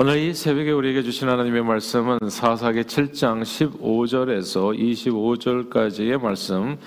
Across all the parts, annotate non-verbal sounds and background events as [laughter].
오늘 이 새벽에 우리에게 주신 하나님의 말씀은 사사기 7장 15절에서 25절까지의 말씀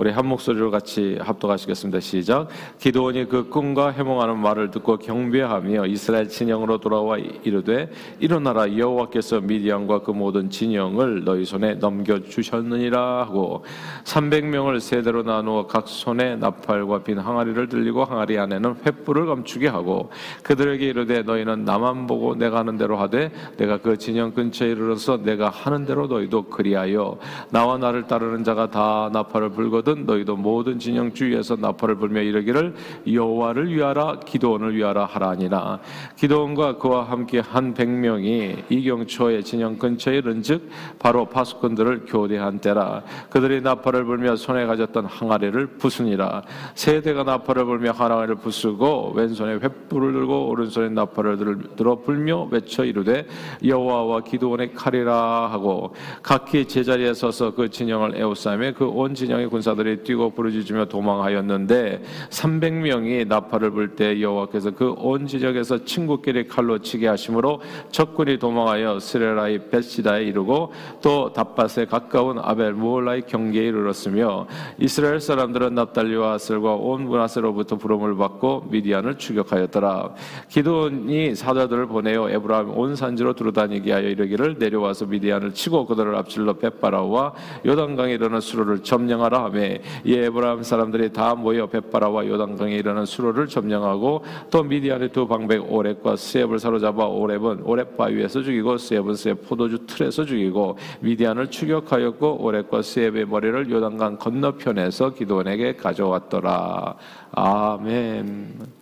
우리 한 목소리로 같이 합독하시겠습니다. 시작. 기도원이 그 꿈과 해몽하는 말을 듣고 경배하며 이스라엘 진영으로 돌아와 이르되 일어나라 여호와께서 미디안과 그 모든 진영을 너희 손에 넘겨 주셨느니라 하고 300명을 세대로 나누어 각 손에 나팔과 빈 항아리를 들리고 항아리 안에는 횃불을 감추게 하고 그들에게 이르되 너희는 나만 보고 내가 하는 대로 하되 내가 그 진영 근처에 이르러서 내가 하는 대로 너희도 그리하여 나와 나를 따르는 자가 다 나팔을 불거든 모든 너희도 모든 진영 주위에서 나팔을 불며 이르기를 여호와를 위하라 기도원을 위하라 하라니라. 기도원과 그와 함께 한 백명이 이경초의 진영 근처에 이른즉 바로 파수꾼들을 교대한 때라. 그들이 나팔을 불며 손에 가졌던 항아리를 부수니라. 세대가 나팔을 불며 항아리를 부수고 왼손에 횃불을 들고 오른손에 나팔을 들어 불며 외쳐 이르되 여호와와 기도원의 칼이라 하고 각기 제자리에 서서 그 진영을 에워싸며 그 온 진영의 군사 사들이 뛰고 부르짖으며 도망하였는데 300명이 나팔을 불 때 여호와께서 그 온 지역에서 친구끼리 칼로 치게 하심으로 적군이 도망하여 스레라이 베시다에 이르고 또 답밭에 가까운 아벨 무올라의 경계에 이르렀으며 이스라엘 사람들은 납달리와 아셀과 온 므낫세로부터 부름을 받고 미디안을 추격하였더라. 기드온이 사자들을 보내어 에브라임 온 산지로 두루다니게 하여 이르기를 내려와서 미디안을 치고 그들을 앞질러 벳바라와 요단강에 이르는 수로를 점령하라 하며 이 에브라임 사람들이 다 모여 벳바라와 요단강에 이르는 수로를 점령하고 또 미디안의 두 방백 오렙과 스엡을 사로잡아 오렙은 오렙 바위에서 죽이고 스엡은 스엡 포도주 틀에서 죽이고 미디안을 추격하였고 오렙과 스엡의 머리를 요단강 건너편에서 기드온에게 가져왔더라. 아멘.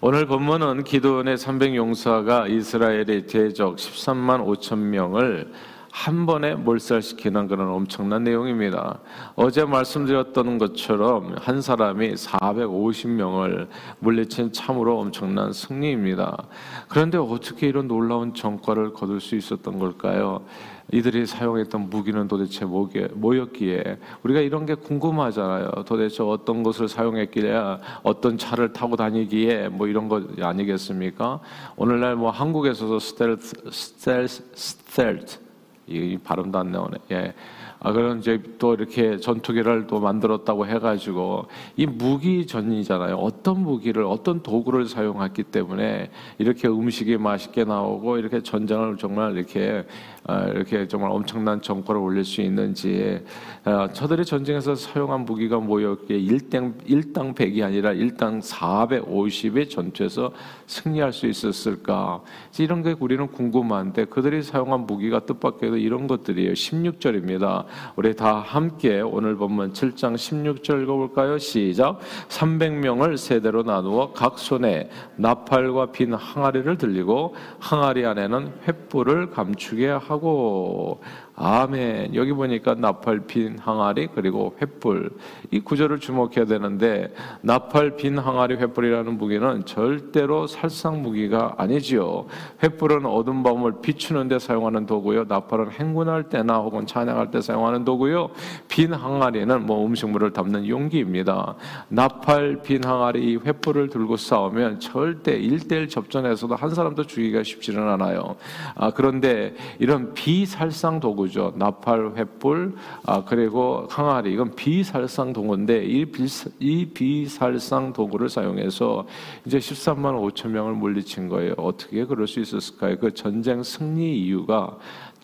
오늘 본문은 기도원의 300 용사가 이스라엘의 대적 13만 5천 명을 한 번에 몰살시키는 그런 엄청난 내용입니다. 어제 말씀드렸던 것처럼 한 사람이 450명을 물리친 참으로 엄청난 승리입니다. 그런데 어떻게 이런 놀라운 전과를 거둘 수 있었던 걸까요? 이들이 사용했던 무기는 도대체 뭐였기에 우리가 이런 게 궁금하잖아요. 도대체 어떤 것을 사용했길래 어떤 차를 타고 다니기에 뭐 이런 것 아니겠습니까? 오늘날 뭐 한국에서도 스텔스 스텔스 스텔트 이 발음도 안 나오네. 예. 아, 그런 이제 또 이렇게 전투기를 또 만들었다고 해가지고 이 무기 전이잖아요. 어떤 무기를 어떤 도구를 사용했기 때문에 이렇게 음식이 맛있게 나오고 이렇게 전쟁을 정말 이렇게 아, 이렇게 정말 엄청난 정권을 올릴 수 있는지 아, 저들이 전쟁에서 사용한 무기가 뭐였기에 일당 일당 100이 아니라 일당 450의 전투에서 승리할 수 있었을까? 이런 게 우리는 궁금한데 그들이 사용한 무기가 뜻밖에도 이런 것들이에요. 16절입니다. 우리 다 함께 오늘 본문 7장 16절 읽어볼까요? 시작. 300명을 세대로 나누어 각 손에 나팔과 빈 항아리를 들리고 항아리 안에는 횃불을 감추게 하고 아멘. 여기 보니까 나팔 빈 항아리 그리고 횃불 이 구절을 주목해야 되는데 나팔 빈 항아리 횃불이라는 무기는 절대로 살상 무기가 아니지요. 횃불은 어둠 밤을 비추는 데 사용하는 도구요. 나팔은 행군할 때나 혹은 찬양할 때 사용하는 도구요. 빈 항아리는 뭐 음식물을 담는 용기입니다. 나팔 빈 항아리 횃불을 들고 싸우면 절대 일대일 접전에서도 한 사람도 죽이기가 쉽지는 않아요. 아, 그런데 이런 비살상 도구 도구죠. 나팔, 횃불, 아, 그리고 항아리. 이건 비살상 도구인데 이, 비, 이 비살상 도구를 사용해서 이제 13만 5천 명을 물리친 거예요. 어떻게 그럴 수 있었을까요? 그 전쟁 승리 이유가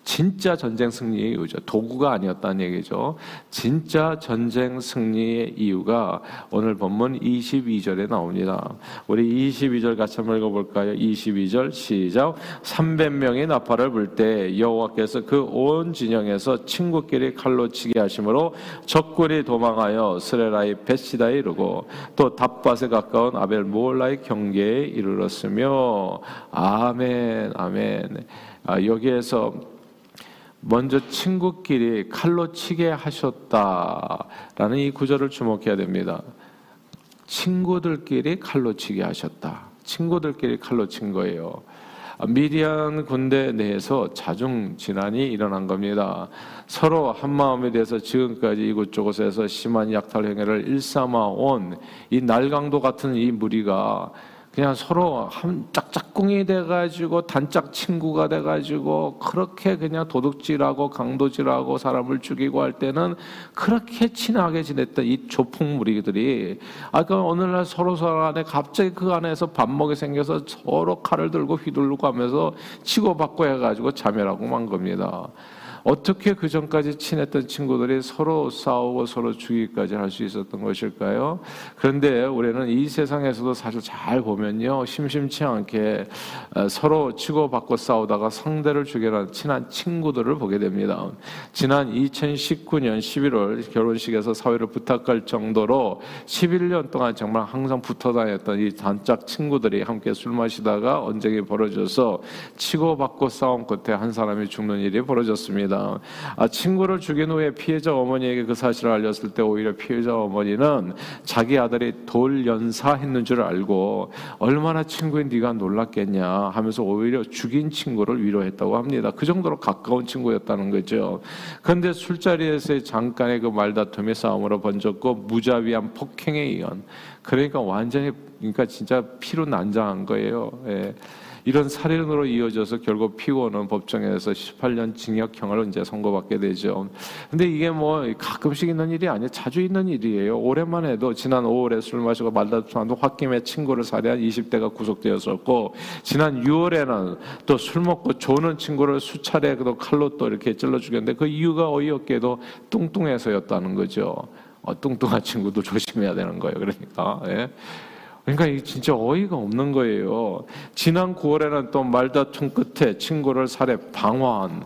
진짜 전쟁 승리의 이유죠. 도구가 아니었다는 얘기죠. 진짜 전쟁 승리의 이유가 오늘 본문 22절에 나옵니다. 우리 22절 같이 한번 읽어볼까요? 22절 시작. 300명의 나팔을 불 때 여호와께서 그 온 진영에서 친구끼리 칼로 치게 하심으로 적군이 도망하여 스레라의 베시다에 이르고 또 답밭에 가까운 아벨 모올라의 경계에 이르렀으며 아멘 아멘. 아, 여기에서 먼저 친구끼리 칼로 치게 하셨다라는 이 구절을 주목해야 됩니다. 친구들끼리 칼로 치게 하셨다. 친구들끼리 칼로 친 거예요. 미디안 군대 내에서 자중 진환이 일어난 겁니다. 서로 한 마음에 대해서 지금까지 이곳저곳에서 심한 약탈 행위를 일삼아 온 이 날강도 같은 이 무리가 그냥 서로 한 짝짝꿍이 돼가지고 단짝 친구가 돼가지고 그렇게 그냥 도둑질하고 강도질하고 사람을 죽이고 할 때는 그렇게 친하게 지냈던 이 조폭 무리들이 아까 오늘날 서로 서로 안에 갑자기 그 안에서 밥 먹이 생겨서 서로 칼을 들고 휘둘르고 하면서 치고받고 해가지고 자멸하고 만 겁니다. 어떻게 그 전까지 친했던 친구들이 서로 싸우고 서로 죽이기까지 할 수 있었던 것일까요? 그런데 우리는 이 세상에서도 사실 잘 보면요. 심심치 않게 어, 서로 치고받고 싸우다가 상대를 죽여라 친한 친구들을 보게 됩니다. 지난 2019년 11월 결혼식에서 사회를 부탁할 정도로 11년 동안 정말 항상 붙어 다녔던 이 단짝 친구들이 함께 술 마시다가 언쟁이 벌어져서 치고받고 싸운 끝에 한 사람이 죽는 일이 벌어졌습니다. 있습니다. 아, 친구를 죽인 후에 피해자 어머니에게 그 사실을 알렸을 때 오히려 피해자 어머니는 자기 아들이 돌 연사했는 줄 알고 얼마나 친구인 네가 놀랐겠냐 하면서 오히려 죽인 친구를 위로했다고 합니다. 그 정도로 가까운 친구였다는 거죠. 그런데 술자리에서의 잠깐의 그 말다툼이 싸움으로 번졌고 무자비한 폭행에 의한 그러니까 완전히 그러니까 진짜 피로 난장한 거예요. 예. 이런 살인으로 이어져서 결국 피고는 법정에서 18년 징역형을 이제 선고받게 되죠. 근데 이게 뭐 가끔씩 있는 일이 아니에요. 자주 있는 일이에요. 올해만 해도 지난 5월에 술 마시고 말다툼한 홧김에 친구를 살해한 20대가 구속되었었고 지난 6월에는 또 술 먹고 조는 친구를 수차례 또 칼로 또 이렇게 찔러 죽였는데 그 이유가 어이없게도 뚱뚱해서였다는 거죠. 어, 뚱뚱한 친구도 조심해야 되는 거예요. 그러니까. 예. 그러니까 이 진짜 어이가 없는 거예요. 지난 9월에는 또 말다툼 끝에 친구를 살해 방화한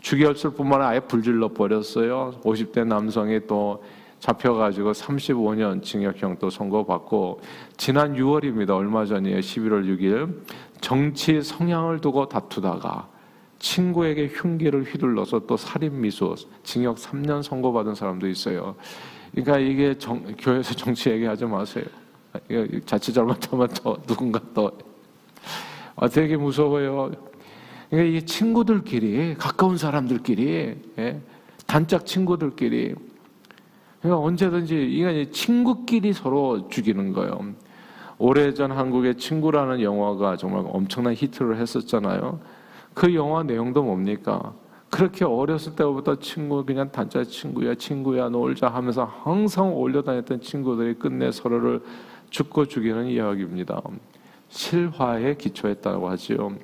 죽였을 뿐만 아니라 아예 불질러 버렸어요. 50대 남성이 또 잡혀가지고 35년 징역형 또 선고받고 지난 6월입니다. 얼마 전이에요. 11월 6일 정치 성향을 두고 다투다가 친구에게 흉기를 휘둘러서 또 살인 미수 징역 3년 선고받은 사람도 있어요. 그러니까 이게 정, 교회에서 [laughs] 정치 얘기하지 마세요. 자칫 잘못하면 또 누군가 또 아, 되게 무서워요. 그러니까 이 친구들끼리 가까운 사람들끼리 예? 단짝 친구들끼리 그러니까 언제든지 이게 친구끼리 서로 죽이는 거예요. 오래전 한국의 친구라는 영화가 정말 엄청난 히트를 했었잖아요. 그 영화 내용도 뭡니까? 그렇게 어렸을 때부터 친구 그냥 단짝 친구야 친구야 놀자 하면서 항상 올려 다녔던 친구들이 끝내 서로를 죽고 죽이는 이야기입니다. 실화에 기초했다고 하지요.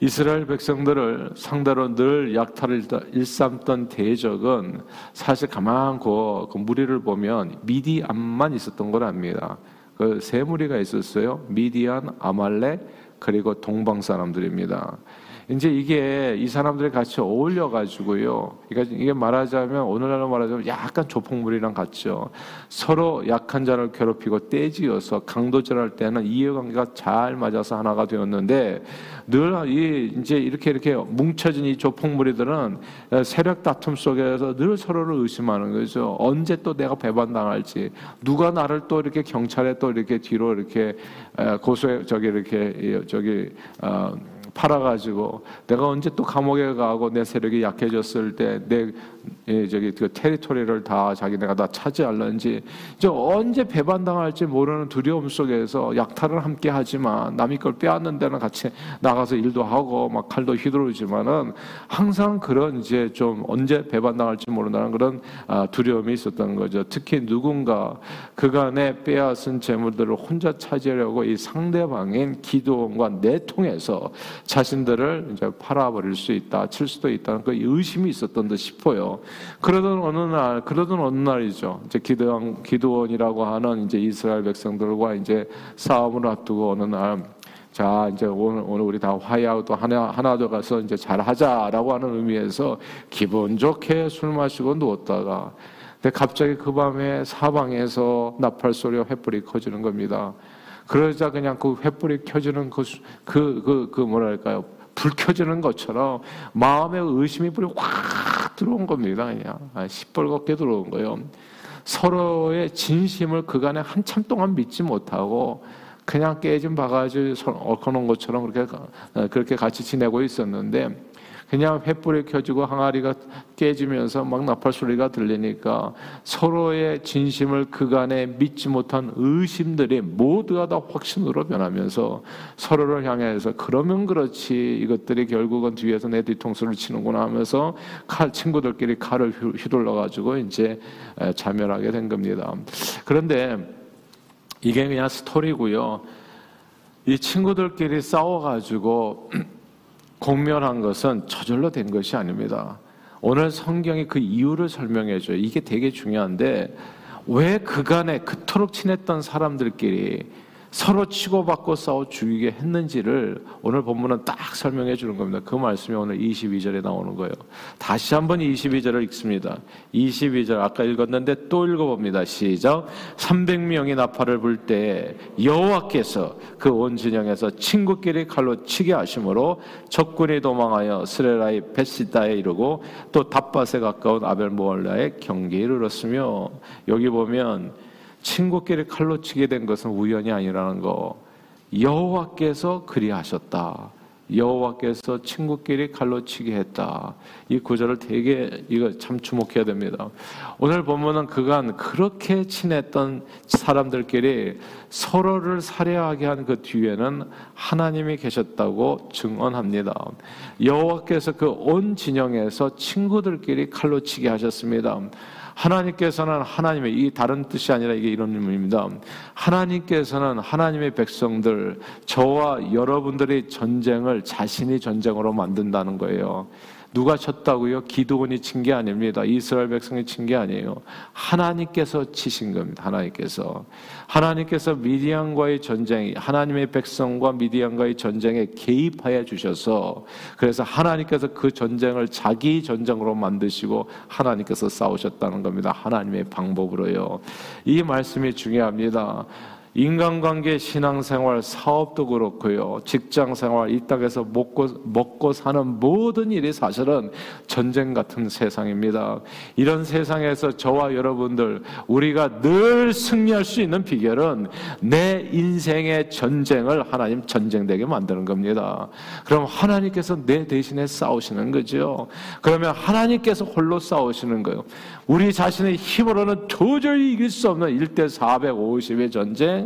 이스라엘 백성들을 상대로 늘 약탈을 일삼던 대적은 사실 가만고 그 무리를 보면 미디안만 있었던 걸 압니다. 그 세 무리가 있었어요. 미디안, 아말렉, 그리고 동방 사람들입니다. 이제 이게 이 사람들이 같이 어울려 가지고요. 그러니까 이게 말하자면 오늘날로 말하자면 약간 조폭물이랑 같죠. 서로 약한 자를 괴롭히고 떼지어서 강도질할 때는 이해관계가 잘 맞아서 하나가 되었는데 늘 이 이제 이렇게 이렇게 뭉쳐진 이 조폭무리들은 세력 다툼 속에서 늘 서로를 의심하는 거죠. 언제 또 내가 배반당할지 누가 나를 또 이렇게 경찰에 또 이렇게 뒤로 이렇게 고소해 저기 이렇게 저기 어 팔아가지고 내가 언제 또 감옥에 가고 내 세력이 약해졌을 때 내 예, 저기 그 테리토리를 다 자기네가 다 차지할런지 이제 언제 배반당할지 모르는 두려움 속에서 약탈을 함께 하지만 남이 걸 빼앗는 데는 같이 나가서 일도 하고 막 칼도 휘두르지만은 항상 그런 이제 좀 언제 배반당할지 모른다는 그런 아, 두려움이 있었던 거죠. 특히 누군가 그간에 빼앗은 재물들을 혼자 차지하려고 이 상대방인 기도원과 내통해서 자신들을 이제 팔아버릴 수 있다, 칠 수도 있다는 그 의심이 있었던 듯 싶어요. 그러던 어느 날, 그러던 어느 날이죠. 이제 기도원, 기도원이라고 하는 이제 이스라엘 백성들과 이제 싸움을 앞두고 어느 날, 자, 이제 오늘, 오늘 우리 다 화해하고 또 하나, 하나 더 가서 이제 잘 하자라고 하는 의미에서 기분 좋게 술 마시고 누웠다가, 근데 갑자기 그 밤에 사방에서 나팔 소리와 횃불이 커지는 겁니다. 그러자 그냥 그 횃불이 켜지는 그, 그, 그, 그 뭐랄까요. 불 켜지는 것처럼 마음의 의심이 불이 확 들어온 겁니다. 그냥. 아, 시뻘겋게 들어온 거예요. 서로의 진심을 그간에 한참 동안 믿지 못하고 그냥 깨진 바가지 얽어놓은 것처럼 그렇게, 어, 그렇게 같이 지내고 있었는데 그냥 횃불이 켜지고 항아리가 깨지면서 막 나팔 소리가 들리니까 서로의 진심을 그간에 믿지 못한 의심들이 모두가 다 확신으로 변하면서 서로를 향해서 그러면 그렇지 이것들이 결국은 뒤에서 내 뒤통수를 치는구나 하면서 칼 친구들끼리 칼을 휘둘러 가지고 이제 자멸하게 된 겁니다. 그런데 이게 그냥 스토리고요. 이 친구들끼리 싸워가지고 [clears throat] 공멸한 것은 저절로 된 것이 아닙니다. 오늘 성경이 그 이유를 설명해 줘요. 이게 되게 중요한데 왜 그간에 그토록 친했던 사람들끼리 서로 치고받고 싸워 죽이게 했는지를 오늘 본문은 딱 설명해 주는 겁니다. 그 말씀이 오늘 22절에 나오는 거예요. 다시 한번 22절을 읽습니다. 22절 아까 읽었는데 또 읽어봅니다. 시작. 300명이 나팔을 불 때 여호와께서 그 온 진영에서 친구끼리 칼로 치게 하심으로 적군이 도망하여 스레라의 베시다에 이르고 또 답밭에 가까운 아벨모알라의 경계에 이르렀으며 여기 보면 친구끼리 칼로 치게 된 것은 우연이 아니라는 거. 여호와께서 그리하셨다. 여호와께서 친구끼리 칼로 치게 했다. 이 구절을 되게 이거 참 주목해야 됩니다. 오늘 보면은 그간 그렇게 친했던 사람들끼리 서로를 살해하게 한 그 뒤에는 하나님이 계셨다고 증언합니다. 여호와께서 그 온 진영에서 친구들끼리 칼로 치게 하셨습니다. 하나님께서는 하나님의 이 다른 뜻이 아니라 이게 이런 의미입니다. 하나님께서는 하나님의 백성들 저와 여러분들의 전쟁을 자신이 전쟁으로 만든다는 거예요. 누가 쳤다고요? 기도원이 친 게 아닙니다. 이스라엘 백성이 친 게 아니에요. 하나님께서 치신 겁니다. 하나님께서. 하나님께서 미디안과의 전쟁, 하나님의 백성과 미디안과의 전쟁에 개입하여 주셔서 그래서 하나님께서 그 전쟁을 자기 전쟁으로 만드시고 하나님께서 싸우셨다는 겁니다. 하나님의 방법으로요. 이 말씀이 중요합니다. 인간관계, 신앙생활, 사업도 그렇고요. 직장생활, 이 땅에서 먹고, 먹고 사는 모든 일이 사실은 전쟁 같은 세상입니다. 이런 세상에서 저와 여러분들, 우리가 늘 승리할 수 있는 비결은 내 인생의 전쟁을 하나님 전쟁되게 만드는 겁니다. 그럼 하나님께서 내 대신에 싸우시는 거죠. 그러면 하나님께서 홀로 싸우시는 거예요. 우리 자신의 힘으로는 도저히 이길 수 없는 1대 450의 전쟁,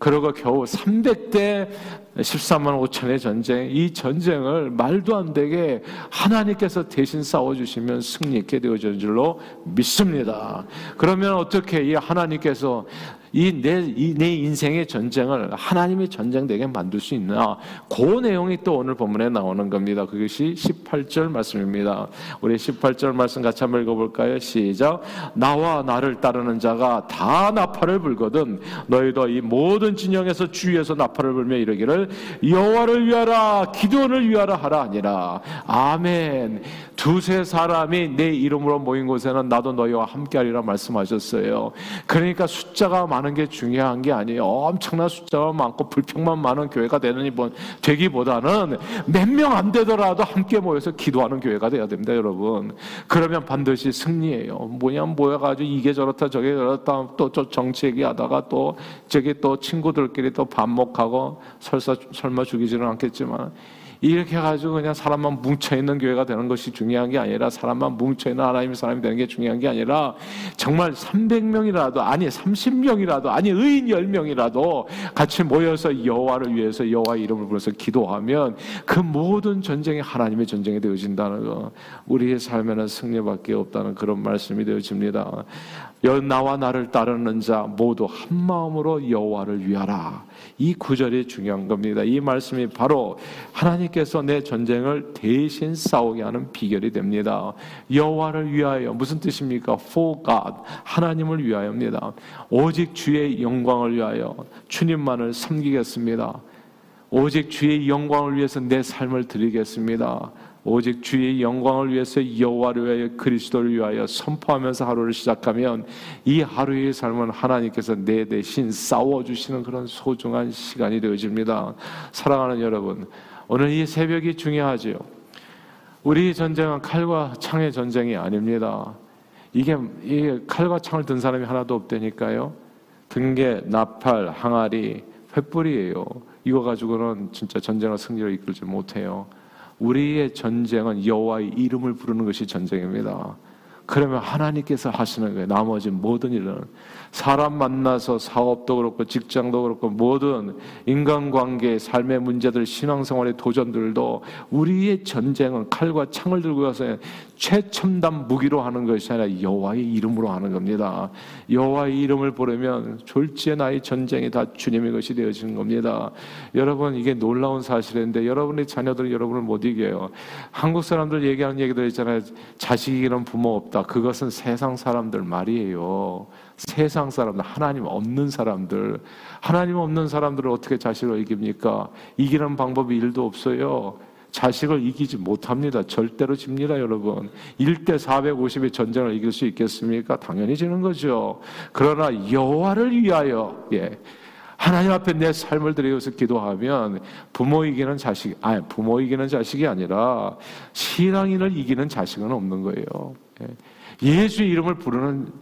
그리고 겨우 300대 13만 5천의 전쟁, 이 전쟁을 말도 안 되게 하나님께서 대신 싸워주시면 승리 있게 되어질 줄로 믿습니다. 그러면 어떻게 이 하나님께서 이내 내 인생의 전쟁을 하나님의 전쟁되게 만들 수 있나? 그 내용이 또 오늘 본문에 나오는 겁니다. 그것이 18절 말씀입니다. 우리 18절 말씀 같이 한번 읽어볼까요? 시작. 나와 나를 따르는 자가 다 나팔을 불거든 너희도 이 모든 진영에서 주위에서 나팔을 불며 이르기를 여호와를 위하라 기도원을 위하라 하라 아니라 아멘. 두세 사람이 내 이름으로 모인 곳에는 나도 너희와 함께하리라 말씀하셨어요. 그러니까 숫자가 많은 게 중요한 게 아니에요. 엄청난 숫자가 많고 불평만 많은 교회가 되는 되기보다는 몇 명 안 되더라도 함께 모여서 기도하는 교회가 돼야 됩니다, 여러분. 그러면 반드시 승리해요. 뭐냐 모여가지고 이게 저렇다 저게 저렇다 또 정치 얘기하다가 또 저기 또 친구들끼리 또 반목하고 설사 설마 죽이지는 않겠지만 이렇게 해가지고 그냥 사람만 뭉쳐있는 교회가 되는 것이 중요한 게 아니라 사람만 뭉쳐있는 하나님의 사람이 되는 게 중요한 게 아니라 정말 300명이라도 아니 30명이라도 아니 의인 10명이라도 같이 모여서 여호와를 위해서 여호와 이름을 불러서 기도하면 그 모든 전쟁이 하나님의 전쟁이 되어진다는 거 우리의 삶에는 승리밖에 없다는 그런 말씀이 되어집니다. 나와 나를 따르는 자 모두 한 마음으로 여호와를 위하라. 이 구절이 중요한 겁니다. 이 말씀이 바로 하나님께서 내 전쟁을 대신 싸우게 하는 비결이 됩니다. 여호와를 위하여 무슨 뜻입니까? For God 하나님을 위하여입니다. 오직 주의 영광을 위하여 주님만을 섬기겠습니다. 오직 주의 영광을 위해서 내 삶을 드리겠습니다. 오직 주의 영광을 위해서 여호와를 위하여 그리스도를 위하여 선포하면서 하루를 시작하면 이 하루의 삶은 하나님께서 내 대신 싸워 주시는 그런 소중한 시간이 되어집니다. 사랑하는 여러분, 오늘 이 새벽이 중요하지요. 우리 전쟁은 칼과 창의 전쟁이 아닙니다. 이게, 이게 칼과 창을 든 사람이 하나도 없다니까요. 등계, 나팔, 항아리, 횃불이에요. 이거 가지고는 진짜 전쟁을 승리로 이끌지 못해요. 우리의 전쟁은 여호와의 이름을 부르는 것이 전쟁입니다. 그러면 하나님께서 하시는 거예요. 나머지 모든 일은 사람 만나서 사업도 그렇고 직장도 그렇고 모든 인간관계, 삶의 문제들, 신앙생활의 도전들도 우리의 전쟁은 칼과 창을 들고 가서 최첨단 무기로 하는 것이 아니라 여호와의 이름으로 하는 겁니다. 여호와의 이름을 부르면 졸지의 나의 전쟁이 다 주님의 것이 되어지는 겁니다. 여러분 이게 놀라운 사실인데 여러분의 자녀들은 여러분을 못 이겨요. 한국 사람들 얘기하는 얘기들 있잖아요. 자식 이기는 부모 없다. 그것은 세상 사람들 말이에요. 세상 사람들, 하나님 없는 사람들, 하나님 없는 사람들을 어떻게 자식을 이깁니까? 이기는 방법이 일도 없어요. 자식을 이기지 못합니다. 절대로 집니다, 여러분. 1대 450의 전쟁을 이길 수 있겠습니까? 당연히 지는 거죠. 그러나 여호와를 위하여, 예. 하나님 앞에 내 삶을 드려서 기도하면 부모 이기는 자식, 아니, 부모 이기는 자식이 아니라 신앙인을 이기는 자식은 없는 거예요. 예. 예수 이름을 부르는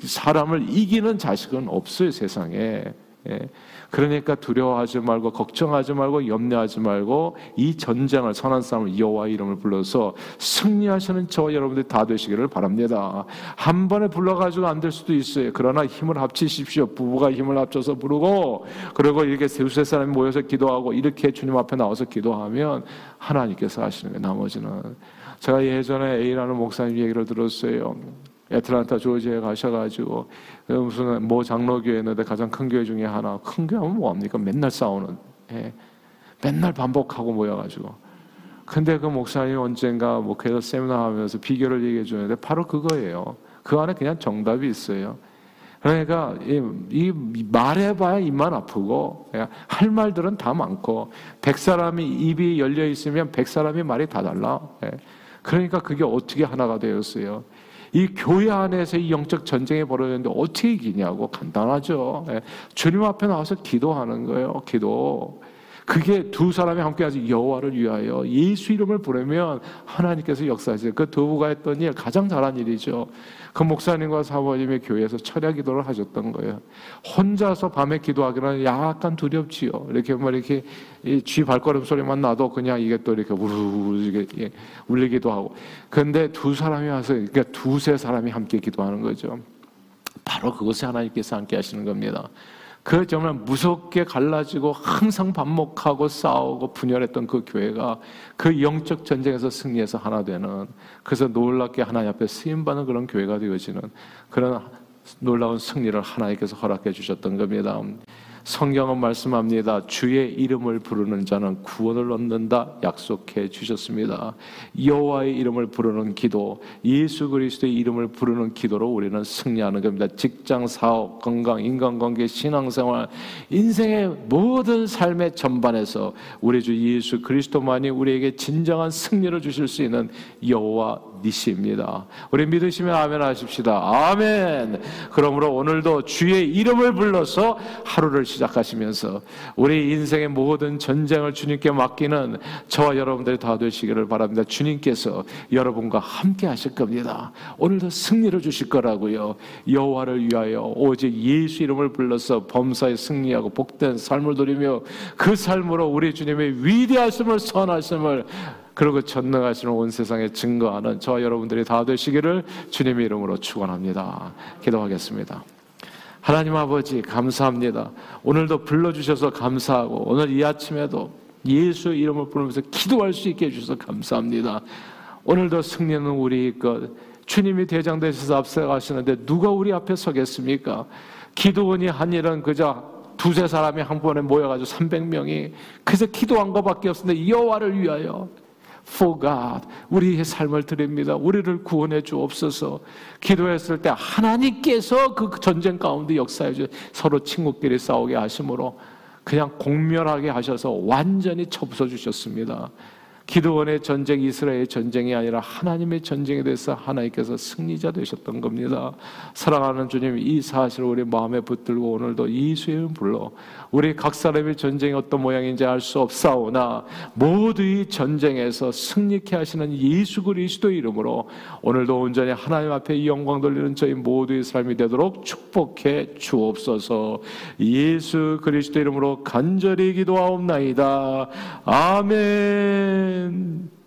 사람을 이기는 자식은 없어요, 세상에. 예. 그러니까 두려워하지 말고 걱정하지 말고 염려하지 말고 이 전쟁을 선한 싸움을 여호와 이름을 불러서 승리하시는 저와 여러분들 다 되시기를 바랍니다. 한 번에 불러가지고 안 될 수도 있어요. 그러나 힘을 합치십시오. 부부가 힘을 합쳐서 부르고 그리고 이렇게 세세 사람이 모여서 기도하고 이렇게 주님 앞에 나와서 기도하면 하나님께서 하시는 거예요. 나머지는 제가 예전에 A라는 목사님 얘기를 들었어요. 애틀란타 조지에 가셔가지고 무슨 모 장로교회 있는데 가장 큰 교회 중에 하나 큰 교회면 뭐합니까? 맨날 싸우는 예. 맨날 반복하고 모여가지고 근데 그 목사님 언젠가 목회에서 세미나 하면서 비결을 얘기해 주는데 바로 그거예요. 그 안에 그냥 정답이 있어요. 그러니까 이, 이 말해봐야 입만 아프고 예, 할 말들은 다 많고 백 사람이 입이 열려 있으면 백 사람이 말이 다 달라. 예. 그러니까 그게 어떻게 하나가 되었어요. 이 교회 안에서 이 영적 전쟁이 벌어졌는데 어떻게 이기냐고 간단하죠. 예. 주님 앞에 나와서 기도하는 거예요. 기도. 그게 두 사람이 함께 하지 여호와를 위하여 예수 이름을 부르면 하나님께서 역사하세요. 그 두부가 했던 일 가장 잘한 일이죠. 그 목사님과 사모님의 교회에서 철야 기도를 하셨던 거예요. 혼자서 밤에 기도하기는 약간 두렵지요. 이렇게 뭐 이렇게 쥐 발걸음 소리만 나도 그냥 이게 또 이렇게 우르르 이게 울리기도 하고. 근데 두 사람이 와서 그러니까 두세 사람이 함께 기도하는 거죠. 바로 그것이 하나님께서 함께 하시는 겁니다. 그 정말 무섭게 갈라지고 항상 반목하고 싸우고 분열했던 그 교회가 그 영적 전쟁에서 승리해서 하나 되는 그래서 놀랍게 하나님 앞에 쓰임받는 그런 교회가 되어지는 그런 놀라운 승리를 하나님께서 허락해 주셨던 겁니다. 성경은 말씀합니다. 주의 이름을 부르는 자는 구원을 얻는다 약속해 주셨습니다. 여호와의 이름을 부르는 기도, 예수 그리스도의 이름을 부르는 기도로 우리는 승리하는 겁니다. 직장, 사업, 건강, 인간관계, 신앙생활, 인생의 모든 삶의 전반에서 우리 주 예수 그리스도만이 우리에게 진정한 승리를 주실 수 있는 여호와 니시입니다. 우리 믿으시면 아멘 하십시다. 아멘. 그러므로 오늘도 주의 이름을 불러서 하루를 시작 하시면서 우리 인생의 모든 전쟁을 주님께 맡기는 저와 여러분들이 다 되시기를 바랍니다. 주님께서 여러분과 함께 하실 겁니다. 오늘도 승리를 주실 거라고요. 여호와를 위하여 오직 예수 이름을 불러서 범사에 승리하고 복된 삶을 누리며 그 삶으로 우리 주님의 위대하심을 선하심을 그리고 전능하시는 온 세상에 증거하는 저와 여러분들이 다 되시기를 주님의 이름으로 축원합니다. 기도하겠습니다. 하나님 아버지 감사합니다. 오늘도 불러주셔서 감사하고 오늘 이 아침에도 예수 이름을 부르면서 기도할 수 있게 해주셔서 감사합니다. 오늘도 승리는 우리 것 주님이 대장 되셔서 앞서가시는데 누가 우리 앞에 서겠습니까? 기도원이 한 일은 그저 두세 사람이 한 번에 모여가지고 300명이 그래서 기도한 것밖에 없었는데 여호와를 위하여 for God. 우리의 삶을 드립니다. 우리를 구원해 주옵소서. 기도했을 때 하나님께서 그 전쟁 가운데 역사해 주 서로 친구끼리 싸우게 하심으로 그냥 공멸하게 하셔서 완전히 쳐부숴 주셨습니다. 기도원의 전쟁, 이스라엘 전쟁이 아니라 하나님의 전쟁에 대해서 하나님께서 승리자 되셨던 겁니다. 사랑하는 주님, 이 사실을 우리 마음에 붙들고 오늘도 예수의 불러 우리 각 사람의 전쟁이 어떤 모양인지 알 수 없사오나 모두 이 전쟁에서 승리케 하시는 예수 그리스도 이름으로 오늘도 온전히 하나님 앞에 영광 돌리는 저희 모두의 삶이 되도록 축복해 주옵소서. 예수 그리스도 이름으로 간절히 기도하옵나이다. 아멘. 아멘.